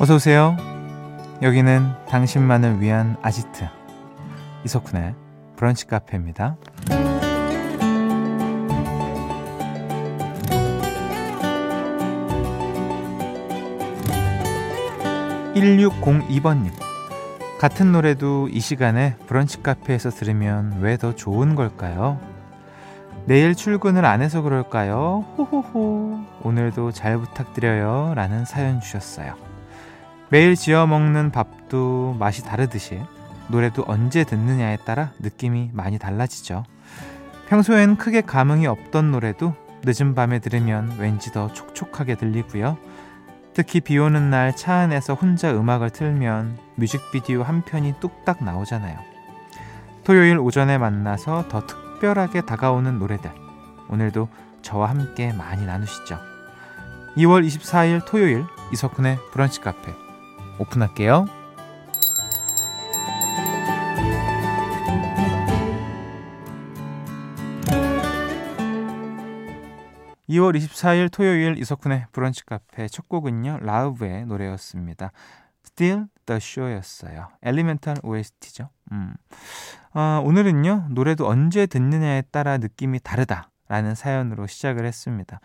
어서 오세요. 여기는 당신만을 위한 아지트 이석훈의 브런치 카페입니다. 1602번님. 같은 노래도 이 시간에 브런치 카페에서 들으면 왜 더 좋은 걸까요? 내일 출근을 안 해서 그럴까요? 호호호. 오늘도 잘 부탁드려요. 라는 사연 주셨어요. 매일 지어 먹는 밥도 맛이 다르듯이 노래도 언제 듣느냐에 따라 느낌이 많이 달라지죠. 평소엔 크게 감흥이 없던 노래도 늦은 밤에 들으면 왠지 더 촉촉하게 들리고요. 특히 비 오는 날 차 안에서 혼자 음악을 틀면 뮤직비디오 한 편이 뚝딱 나오잖아요. 토요일 오전에 만나서 더 특별하게 다가오는 노래들. 오늘도 저와 함께 많이 나누시죠. 2월 24일 토요일 이석훈의 브런치 카페 오픈할게요. 2월 24일 토요일 이석훈의 브런치 카페 첫 곡은요. 라우브의 노래였습니다. Still the Show였어요. 엘리멘탈 OST죠. 음. 어, 오늘은요. 노래도 언제 듣느냐에 따라 느낌이 다르다라는 사연으로 시작을 했습니다.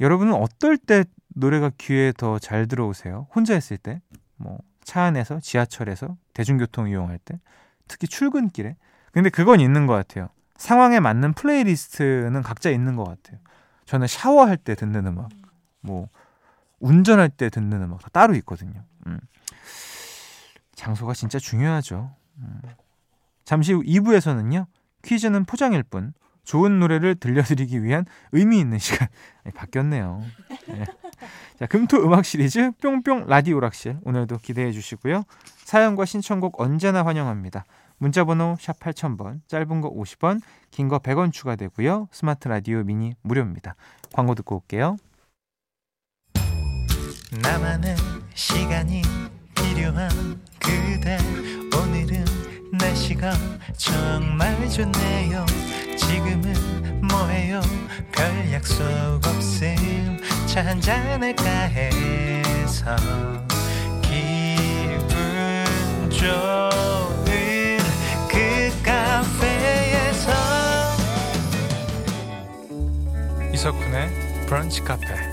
여러분은 어떨 때 노래가 귀에 더 잘 들어오세요? 혼자 있을 때? 뭐, 차 안에서, 지하철에서, 대중교통 이용할 때? 특히 출근길에? 근데 그건 있는 것 같아요. 상황에 맞는 플레이리스트는 각자 있는 것 같아요. 저는 샤워할 때 듣는 음악, 뭐, 운전할 때 듣는 음악 다 따로 있거든요. 음. 장소가 진짜 중요하죠. 음. 잠시 후 2부에서는요, 퀴즈는 포장일 뿐, 좋은 노래를 들려드리기 위한 의미 있는 시간 바뀌었네요. 네. 자 금토 음악 시리즈 뿅뿅 라디오 락실 오늘도 기대해 주시고요. 사연과 신청곡 언제나 환영합니다. 문자 번호 샵 8000번 짧은 거 50원 긴 거 100원 추가되고요. 스마트 라디오 미니 무료입니다. 광고 듣고 올게요. 나만의 시간이 필요한 그대 오늘은 날씨가 정말 좋네요. 지금은 뭐해요 별 약속 없음 차 한잔할까 해서 기분 좋은 그 카페에서. 이석훈의 브런치 카페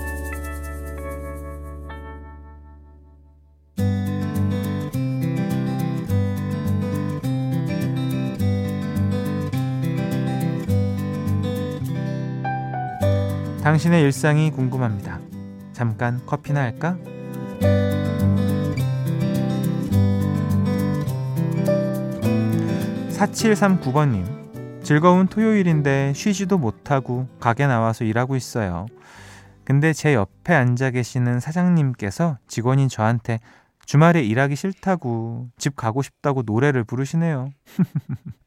당신의 일상이 궁금합니다. 잠깐 커피나 할까? 4739번님. 즐거운 토요일인데 쉬지도 못하고 가게 나와서 일하고 있어요. 근데 제 옆에 앉아 계시는 사장님께서 직원인 저한테 주말에 일하기 싫다고 집 가고 싶다고 노래를 부르시네요.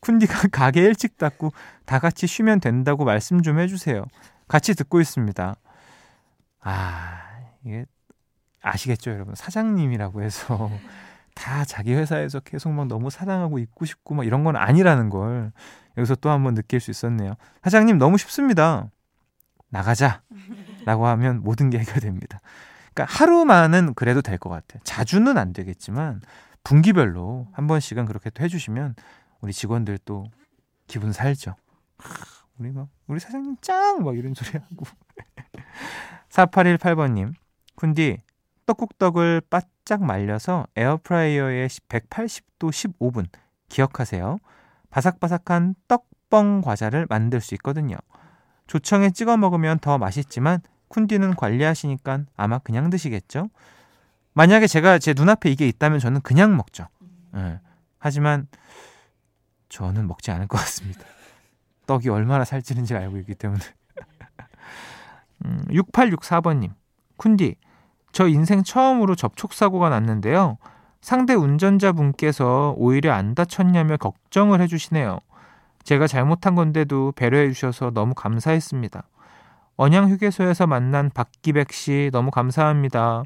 쿤디가 가게 일찍 닫고 다 같이 쉬면 된다고 말씀 좀 해주세요. 같이 듣고 있습니다. 아, 이게 아시겠죠, 여러분? 사장님이라고 해서 다 자기 회사에서 계속 막 너무 사랑하고 있고 싶고 막 이런 건 아니라는 걸 여기서 또 한번 느낄 수 있었네요. 사장님 너무 쉽습니다. 나가자. 라고 하면 모든 게 해결됩니다. 그러니까 하루만은 그래도 될 것 같아요. 자주는 안 되겠지만 분기별로 한 번씩은 그렇게 또 해주시면 우리 직원들 또 기분 살죠. 우리 막 우리 사장님 짱! 막 이런 소리 하고. 4818번님 쿤디 떡국떡을 바짝 말려서 에어프라이어에 180도 15분 기억하세요. 바삭바삭한 떡뻥 과자를 만들 수 있거든요. 조청에 찍어 먹으면 더 맛있지만 쿤디는 관리하시니까 아마 그냥 드시겠죠? 만약에 제가 제 눈앞에 이게 있다면 저는 그냥 먹죠. 네. 하지만 저는 먹지 않을 것 같습니다 떡이 얼마나 살찌는지 알고 있기 때문에. 음, 6864번님, 쿤디, 저 인생 처음으로 접촉사고가 났는데요. 상대 운전자분께서 오히려 안 다쳤냐며 걱정을 해주시네요. 제가 잘못한 건데도 배려해 주셔서 너무 감사했습니다. 언양 휴게소에서 만난 박기백 씨 너무 감사합니다.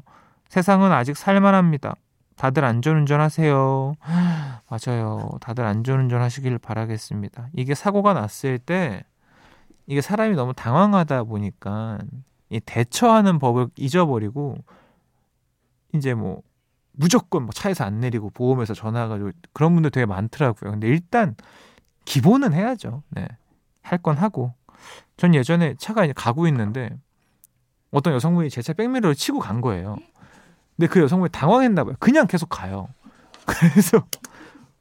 세상은 아직 살만합니다. 다들 안전운전 하세요. 맞아요. 다들 안전운전 하시길 바라겠습니다. 이게 사고가 났을 때 이게 사람이 너무 당황하다 보니까 이 대처하는 법을 잊어버리고 이제 뭐 무조건 뭐 차에서 안 내리고 보험에서 전화가지고 그런 분들 되게 많더라고요. 근데 일단 기본은 해야죠. 네. 할 건 하고. 전 예전에 차가 이제 가고 있는데 어떤 여성분이 제 차 백미러를 치고 간 거예요. 근데 그 여성분이 당황했나 봐요. 그냥 계속 가요. 그래서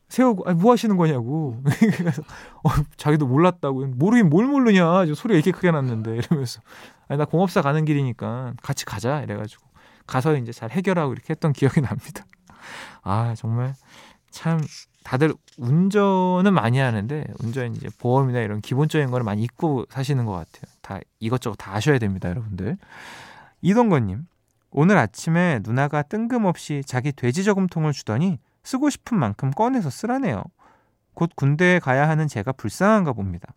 세우고 아니, 뭐 하시는 거냐고. 그래서 어, 자기도 몰랐다고. 모르긴 뭘 모르냐. 소리가 이렇게 크게 났는데 이러면서 아니 나 공업사 가는 길이니까 같이 가자 이래가지고 가서 이제 잘 해결하고 이렇게 했던 기억이 납니다. 아 정말 참 다들 운전은 많이 하는데 운전 이제 보험이나 이런 기본적인 거를 많이 잊고 사시는 것 같아요. 다 이것저것 다 아셔야 됩니다, 여러분들. 이동건님 오늘 아침에 누나가 뜬금없이 자기 돼지 저금통을 주더니 쓰고 싶은 만큼 꺼내서 쓰라네요. 곧 군대에 가야 하는 제가 불쌍한가 봅니다.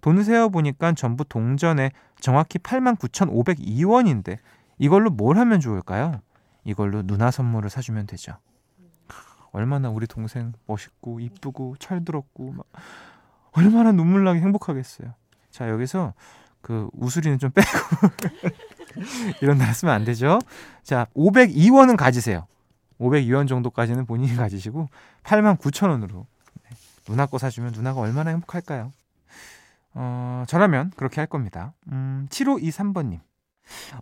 돈을 세어보니까 전부 동전에 정확히 89,502원인데 이걸로 뭘 하면 좋을까요? 이걸로 누나 선물을 사주면 되죠. 얼마나 우리 동생 멋있고 이쁘고 철들었고 막 얼마나 눈물 나게 행복하겠어요. 자 여기서 그 우수리는 좀 빼고 이런 말 쓰면 안 되죠. 자 502원은 가지세요. 502원 정도까지는 본인이 가지시고 8만 9천 원으로 네, 누나 거 사주면 누나가 얼마나 행복할까요? 어, 저라면 그렇게 할 겁니다. 음, 7523번님.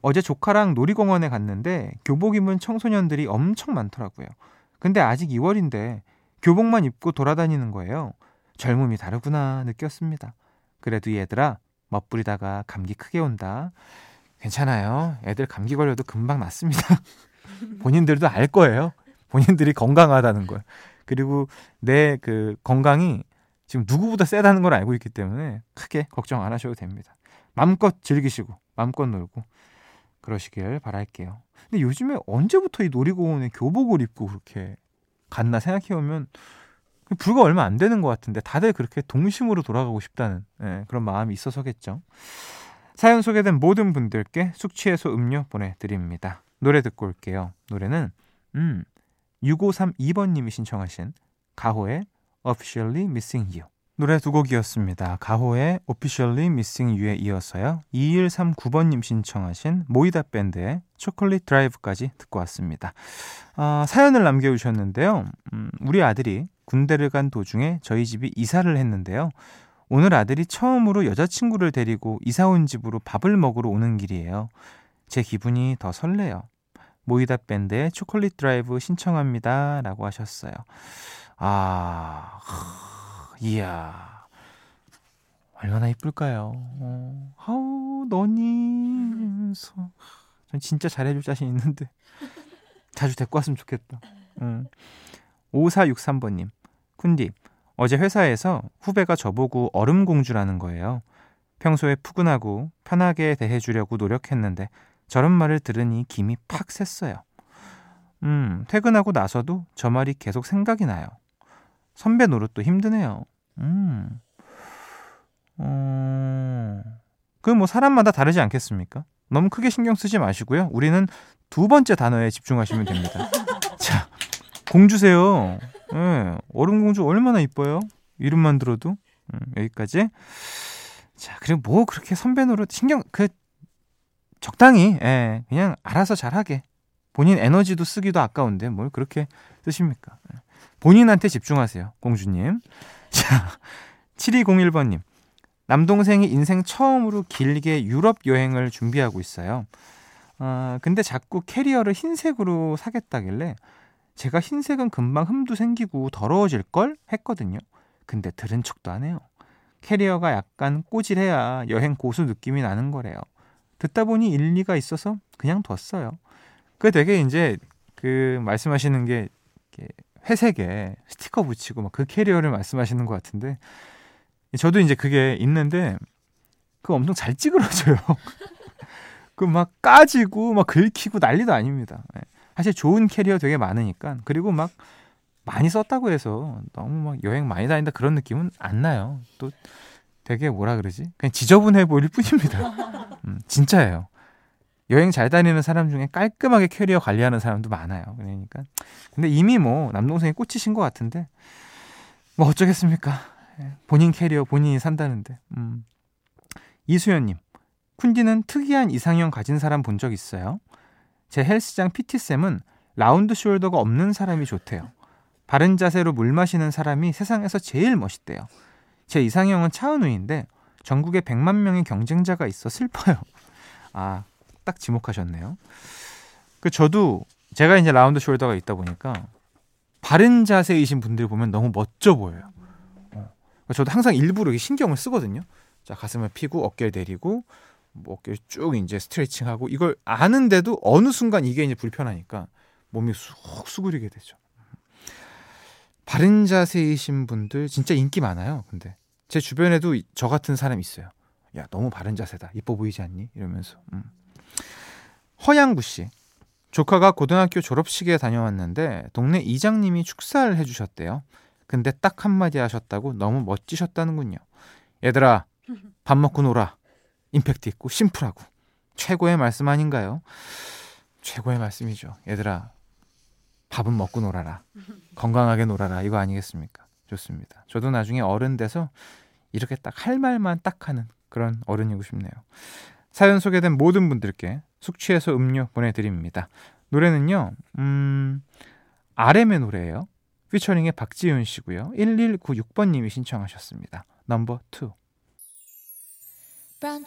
어제 조카랑 놀이공원에 갔는데 교복 입은 청소년들이 엄청 많더라고요. 근데 아직 2월인데 교복만 입고 돌아다니는 거예요. 젊음이 다르구나 느꼈습니다. 그래도 얘들아, 멋부리다가 감기 크게 온다. 괜찮아요. 애들 감기 걸려도 금방 낫습니다. 본인들도 알 거예요. 본인들이 건강하다는 걸. 그리고 내 그 건강이 지금 누구보다 세다는 걸 알고 있기 때문에 크게 걱정 안 하셔도 됩니다. 마음껏 즐기시고 마음껏 놀고 그러시길 바랄게요. 근데 요즘에 언제부터 이 놀이공원에 교복을 입고 그렇게 갔나 생각해보면 불과 얼마 안 되는 것 같은데 다들 그렇게 동심으로 돌아가고 싶다는 예, 그런 마음이 있어서겠죠. 사연 소개된 모든 분들께 숙취해소 음료 보내드립니다. 노래 듣고 올게요. 노래는 음 6532번님이 신청하신 가호의 Officially Missing You 노래 두 곡이었습니다. 가호의 Officially Missing You에 이어서요. 2139번님 신청하신 모이다 밴드의 초콜릿 드라이브까지 듣고 왔습니다. 아, 사연을 남겨주셨는데요. 음, 우리 아들이 군대를 간 도중에 저희 집이 이사를 했는데요. 오늘 아들이 처음으로 여자친구를 데리고 이사 온 집으로 밥을 먹으러 오는 길이에요. 제 기분이 더 설레요. 모이다 밴드의 초콜릿 드라이브 신청합니다. 라고 하셨어요. 아, 이야. 얼마나 이쁠까요? 어, 하우, 너니. 전 진짜 잘해줄 자신 있는데. 자주 데리고 왔으면 좋겠다. 음. 5463번님. 쿤디, 어제 회사에서 후배가 저보고 얼음공주라는 거예요. 평소에 푸근하고 편하게 대해주려고 노력했는데 저런 말을 들으니 김이 팍 샜어요. 음, 퇴근하고 나서도 저 말이 계속 생각이 나요. 선배 노릇도 힘드네요. 음. 어. 그 뭐 사람마다 다르지 않겠습니까? 너무 크게 신경 쓰지 마시고요. 우리는 두 번째 단어에 집중하시면 됩니다. 자, 공주세요. 예, 네, 얼음공주 얼마나 이뻐요? 이름만 들어도. 음, 여기까지. 자, 그리고 뭐 그렇게 선배 노릇 신경, 그, 적당히, 예, 그냥 알아서 잘하게. 본인 에너지도 쓰기도 아까운데 뭘 그렇게 쓰십니까? 예. 본인한테 집중하세요, 공주님. 자, 7201번님. 남동생이 인생 처음으로 길게 유럽 여행을 준비하고 있어요. 어, 근데 자꾸 캐리어를 흰색으로 사겠다길래 제가 흰색은 금방 흠도 생기고 더러워질 걸 했거든요. 근데 들은 척도 안 해요. 캐리어가 약간 꼬질해야 여행 고수 느낌이 나는 거래요. 듣다 보니 일리가 있어서 그냥 뒀어요. 그 되게 이제 그 말씀하시는 게 회색에 스티커 붙이고 막 그 캐리어를 말씀하시는 것 같은데 저도 이제 그게 있는데 그거 엄청 잘 찌그러져요. 그 막 까지고 막 긁히고 난리도 아닙니다. 예. 사실 좋은 캐리어 되게 많으니까 그리고 막 많이 썼다고 해서 너무 막 여행 많이 다닌다 그런 느낌은 안 나요. 또 되게 뭐라 그러지? 그냥 지저분해 보일 뿐입니다. 음, 진짜예요. 여행 잘 다니는 사람 중에 깔끔하게 캐리어 관리하는 사람도 많아요. 그러니까. 근데 이미 뭐 남동생이 꽂히신 것 같은데 뭐 어쩌겠습니까? 예, 본인 캐리어 본인이 산다는데. 음. 이수연님, 쿤디는 특이한 이상형 가진 사람 본 적 있어요? 제 헬스장 PT쌤은 라운드 숄더가 없는 사람이 좋대요. 바른 자세로 물 마시는 사람이 세상에서 제일 멋있대요. 제 이상형은 차은우인데 전국에 100만 명의 경쟁자가 있어 슬퍼요. 아, 딱 지목하셨네요. 그 저도 제가 이제 라운드 숄더가 있다 보니까 바른 자세이신 분들 보면 너무 멋져 보여요. 어. 저도 항상 일부러 신경을 쓰거든요. 자, 가슴을 피고 어깨를 내리고 뭐 어깨를 쭉 이제 스트레칭하고 이걸 아는데도 어느 순간 이게 이제 불편하니까 몸이 쑥 수그리게 되죠. 바른 자세이신 분들 진짜 인기 많아요. 근데 제 주변에도 저 같은 사람 있어요. 야 너무 바른 자세다. 이뻐 보이지 않니? 이러면서. 음. 허양구 씨. 조카가 고등학교 졸업식에 다녀왔는데 동네 이장님이 축사를 해주셨대요. 근데 딱 한마디 하셨다고 너무 멋지셨다는군요. 얘들아 밥 먹고 놀아. 임팩트 있고 심플하고 최고의 말씀 아닌가요? 최고의 말씀이죠. 얘들아 밥은 먹고 놀아라. 건강하게 놀아라. 이거 아니겠습니까? 좋습니다. 저도 나중에 어른 돼서 이렇게 딱 할 말만 딱 하는 그런 어른이고 싶네요. 사연 소개된 모든 분들께 숙취해서 음료 보내드립니다. 노래는요, 음, RM의 노래예요. 피처링의 박지윤 씨고요. 1196번님이 신청하셨습니다. 넘버 2. 브런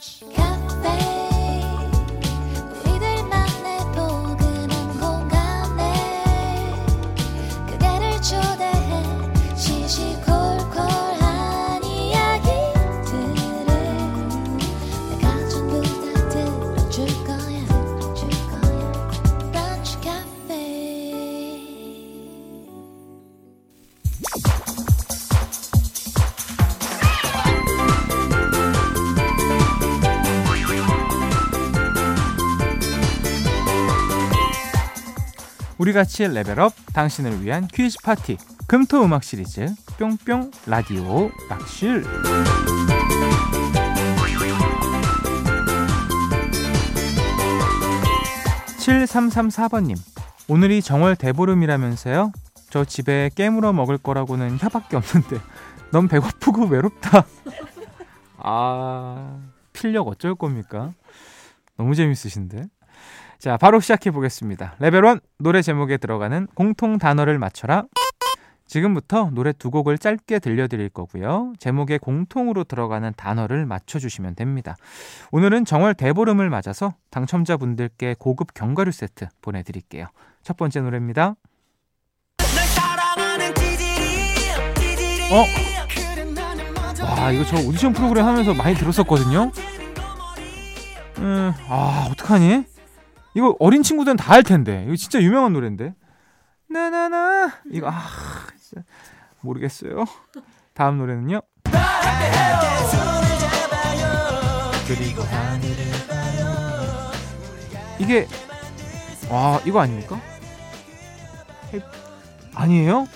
우리 같이 레벨업 당신을 위한 퀴즈 파티 금토 음악 시리즈 뿅뿅 라디오 락실 7334번님 오늘이 정월 대보름이라면서요? 저 집에 깨물어 먹을 거라고는 혀밖에 없는데 넌 배고프고 외롭다 아 필력 어쩔 겁니까? 너무 재밌으신데 자, 바로 시작해 보겠습니다. 레벨 1 노래 제목에 들어가는 공통 단어를 맞춰라. 지금부터 노래 두 곡을 짧게 들려드릴 거고요. 제목에 공통으로 들어가는 단어를 맞춰주시면 됩니다. 오늘은 정월 대보름을 맞아서 당첨자분들께 고급 견과류 세트 보내드릴게요. 첫 번째 노래입니다. 어? 와, 이거 저 오디션 프로그램 하면서 많이 들었었거든요? 음, 아, 어떡하니? 이거 어린 친구들은 다할 텐데. 이거 진짜 유명한 노래인데. 나나나 이거 아 진짜 모르겠어요. 다음 노래는요. 그리고 이게 와 이거 아닙니까? 아니에요?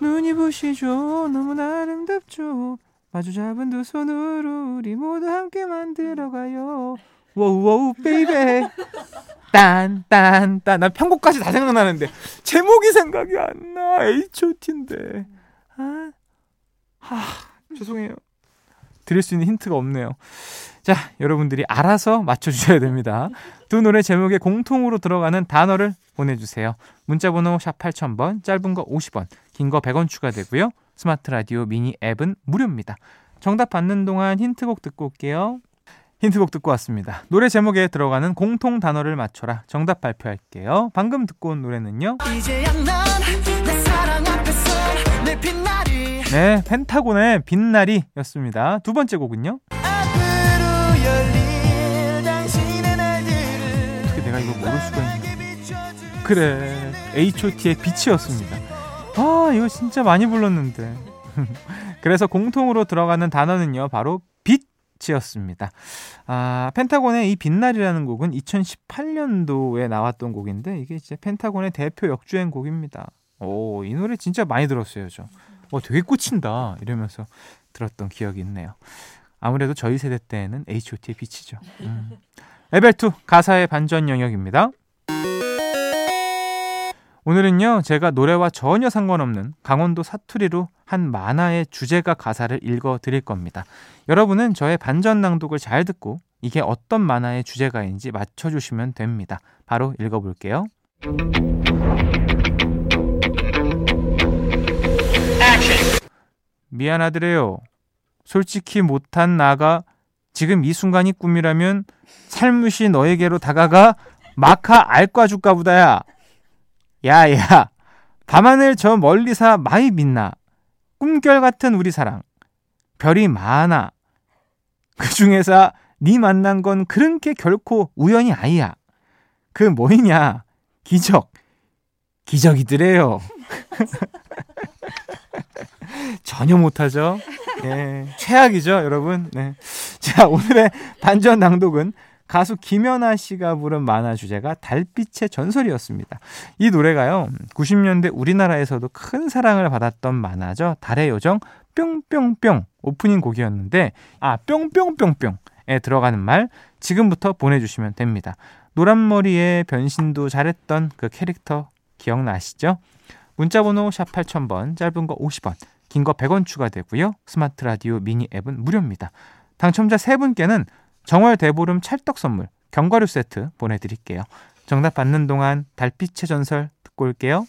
눈이 부시죠 너무나 아름답죠 마주 잡은 두 손으로 우리 모두 함께 만들어가요 워우 워우 baby 딴딴딴 난 편곡까지 다 생각나는데 제목이 생각이 안 나. H.O.T인데. 아, 하, 죄송해요. 드릴 수 있는 힌트가 없네요. 자, 여러분들이 알아서 맞춰주셔야 됩니다. 두 노래 제목에 공통으로 들어가는 단어를 보내주세요. 문자번호 샵 8000번, 짧은 거 50원, 긴 거 100원 추가되고요. 스마트 라디오 미니 앱은 무료입니다. 정답 받는 동안 힌트곡 듣고 올게요. 힌트곡 듣고 왔습니다. 노래 제목에 들어가는 공통 단어를 맞춰라. 정답 발표할게요. 방금 듣고 온 노래는요. 네, 펜타곤의 빛나리였습니다. 두 번째 곡은요. 어떻게 내가 이걸 모를 수가 있나? 그래, H.O.T의 빛이었습니다. 아, 이거 진짜 많이 불렀는데. 그래서 공통으로 들어가는 단어는요, 바로 빛이었습니다. 아, 펜타곤의 이 빛날이라는 곡은 2018년도에 나왔던 곡인데 이게 진짜 펜타곤의 대표 역주행 곡입니다. 오, 이 노래 진짜 많이 들었어요, 저. 어, 되게 꽂힌다. 이러면서 들었던 기억이 있네요. 아무래도 저희 세대 때는 H.O.T의 빛이죠. 음. 레벨 2 가사의 반전 영역입니다. 오늘은요, 제가 노래와 전혀 상관없는 강원도 사투리로 한 만화의 주제가 가사를 읽어 드릴 겁니다. 여러분은 저의 반전 낭독을 잘 듣고 이게 어떤 만화의 주제가인지 맞춰주시면 됩니다. 바로 읽어볼게요. 미안하드래요. 솔직히 못한 나가 지금 이 순간이 꿈이라면 살무시 너에게로 다가가 마카 알과주까보다야. 야야 밤하늘 저 멀리사 마이 빛나. 꿈결 같은 우리 사랑. 별이 많아. 그 중에서 네 만난 건 그런 게 결코 우연이 아니야. 그 뭐이냐? 기적. 기적이더래요. 전혀 못하죠? 예, 최악이죠 여러분. 네. 자 오늘의 반전 낭독은 가수 김연아 씨가 부른 만화 주제가 달빛의 전설이었습니다. 이 노래가요, 90년대 우리나라에서도 큰 사랑을 받았던 만화죠. 달의 요정 뿅뿅뿅 오프닝 곡이었는데, 아, 뿅뿅뿅뿅에 들어가는 말 지금부터 보내주시면 됩니다. 노란머리에 변신도 잘했던 그 캐릭터 기억나시죠? 문자번호 샵 8000번, 짧은 거 50원, 긴 거 100원 추가되고요. 스마트 라디오 미니 앱은 무료입니다. 당첨자 3분께는 정월 대보름 찰떡 선물 견과류 세트 보내드릴게요. 정답 받는 동안 달빛의 전설 듣고 올게요.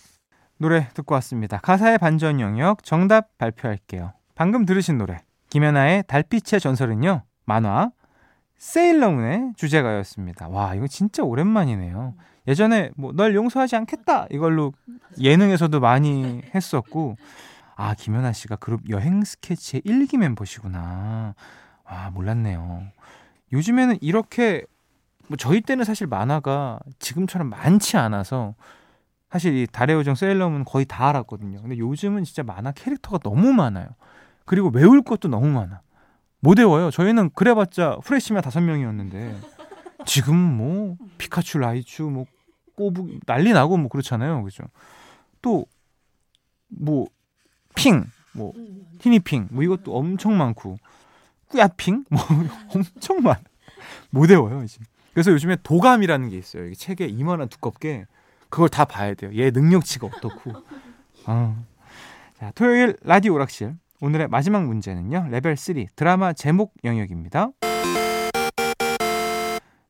노래 듣고 왔습니다. 가사의 반전 영역 정답 발표할게요. 방금 들으신 노래 김연아의 달빛의 전설은요. 만화 세일러문의 주제가였습니다. 와 이거 진짜 오랜만이네요. 예전에 뭐 널 용서하지 않겠다 이걸로 예능에서도 많이 했었고 아 김연아 씨가 그룹 여행 스케치의 1기 멤버시구나. 와 몰랐네요. 요즘에는 이렇게 뭐 저희 때는 사실 만화가 지금처럼 많지 않아서 사실 이 달의 요정 세일러문 거의 다 알았거든요. 근데 요즘은 진짜 만화 캐릭터가 너무 많아요. 그리고 외울 것도 너무 많아. 못 외워요. 저희는 그래봤자 후레쉬만 다섯 명이었는데 지금 뭐 피카츄, 라이츄, 뭐 꼬부 난리 나고 뭐 그렇잖아요. 그죠? 또 뭐 핑, 뭐 티니핑, 뭐 이것도 엄청 많고 꾸야핑 뭐 엄청 많아. 못 외워요 이제. 그래서 요즘에 도감이라는 게 있어요. 이게 책에 이만한 두껍게 그걸 다 봐야 돼요. 얘 능력치가 어떻고. 아. 자, 토요일 라디오 오락실 오늘의 마지막 문제는요. 레벨 3 드라마 제목 영역입니다.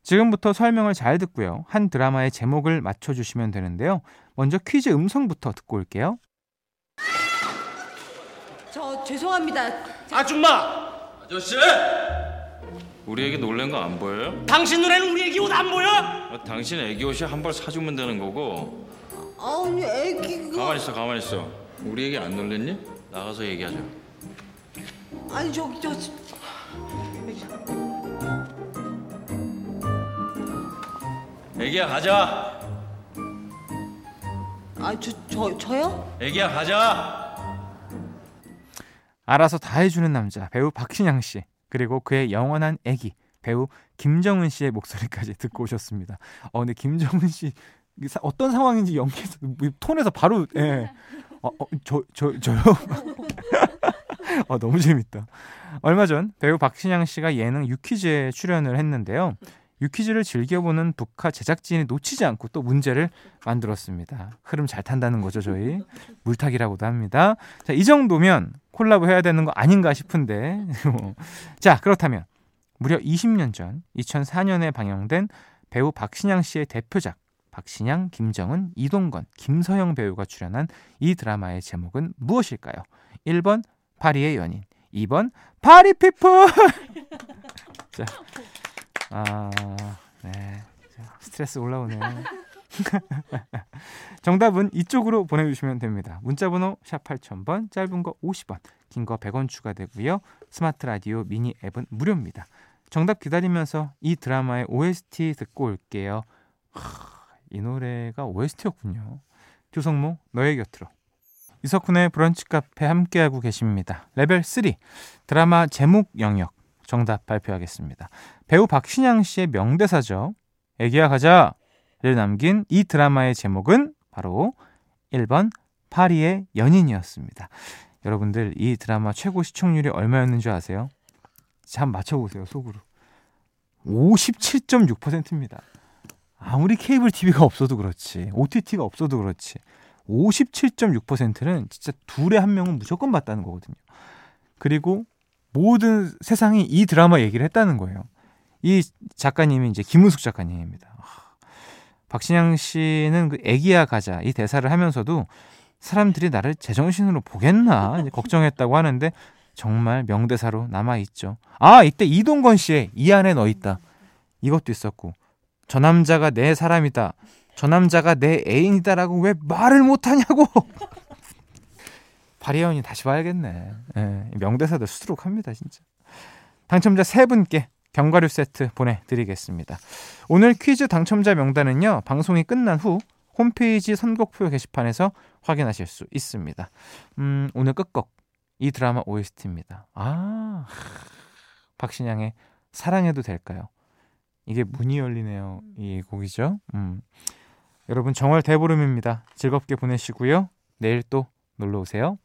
지금부터 설명을 잘 듣고요. 한 드라마의 제목을 맞춰주시면 되는데요. 먼저 퀴즈 음성부터 듣고 올게요. 저 죄송합니다. 아줌마! 아저씨! 우리 애기 놀란 거 안 보여요? 당신 눈에는 우리 애기 옷 안 보여? 어, 당신 애기 옷이 한 벌 사주면 되는 거고 아니 애기가 가만히 있어 가만히 있어 우리 애기 안 놀랬니? 나가서 얘기하자 아니 저기 저 애기야 가자 아저 저 저요? 애기야 가자 알아서 다 해주는 남자 배우 박신양 씨 그리고 그의 영원한 애기 배우 김정은 씨의 목소리까지 듣고 오셨습니다. 어 근데 김정은 씨 어떤 상황인지 연기에서 톤에서 바로 예. 어, 어, 저, 저, 저요? 어, 너무 재밌다. 얼마 전 배우 박신양 씨가 예능 유퀴즈에 출연을 했는데요. 유퀴즈를 즐겨보는 북한 제작진이 놓치지 않고 또 문제를 만들었습니다. 흐름 잘 탄다는 거죠, 저희. 물타기라고도 합니다. 자, 이 정도면 콜라보 해야 되는 거 아닌가 싶은데. 자, 그렇다면 무려 20년 전 2004년에 방영된 배우 박신양 씨의 대표작 박신양, 김정은, 이동건, 김서영 배우가 출연한 이 드라마의 제목은 무엇일까요? 1번 파리의 연인, 2번 파리 피플. 자, 아, 네. 스트레스 올라오네요. 정답은 이쪽으로 보내주시면 됩니다. 문자번호 샵 8000번, 짧은 거 50원, 긴 거 100원 추가되고요. 스마트 라디오 미니 앱은 무료입니다. 정답 기다리면서 이 드라마의 OST 듣고 올게요. 하, 이 노래가 OST였군요. 조성모, 너의 곁으로. 이석훈의 브런치 카페 함께하고 계십니다. 레벨 3 드라마 제목 영역 정답 발표하겠습니다. 배우 박신양 씨의 명대사죠. 애기야 가자 를 남긴 이 드라마의 제목은 바로 1번 파리의 연인이었습니다. 여러분들 이 드라마 최고 시청률이 얼마였는 줄 아세요? 참 맞춰보세요 속으로 57.6%입니다. 아무리 케이블 TV가 없어도 그렇지 OTT가 없어도 그렇지 57.6%는 진짜 둘에 한 명은 무조건 봤다는 거거든요. 그리고 모든 세상이 이 드라마 얘기를 했다는 거예요. 이 작가님이 이제 김은숙 작가님입니다. 박신양 씨는 그 애기야 가자 이 대사를 하면서도 사람들이 나를 제정신으로 보겠나 걱정했다고 하는데 정말 명대사로 남아 있죠. 아 이때 이동건 씨의 이 안에 너 있다 이것도 있었고 저 남자가 내 사람이다. 저 남자가 내 애인이다라고 왜 말을 못하냐고. 발이언이 다시 봐야겠네. 예, 명대사들 수두룩합니다 진짜. 당첨자 세 분께 견과류 세트 보내드리겠습니다. 오늘 퀴즈 당첨자 명단은요 방송이 끝난 후 홈페이지 선곡표 게시판에서 확인하실 수 있습니다. 음, 오늘 끝곡 이 드라마 OST입니다. 아 박신양의 사랑해도 될까요? 이게 문이 열리네요. 이 곡이죠. 음. 여러분 정월 대보름입니다. 즐겁게 보내시고요. 내일 또 놀러 오세요.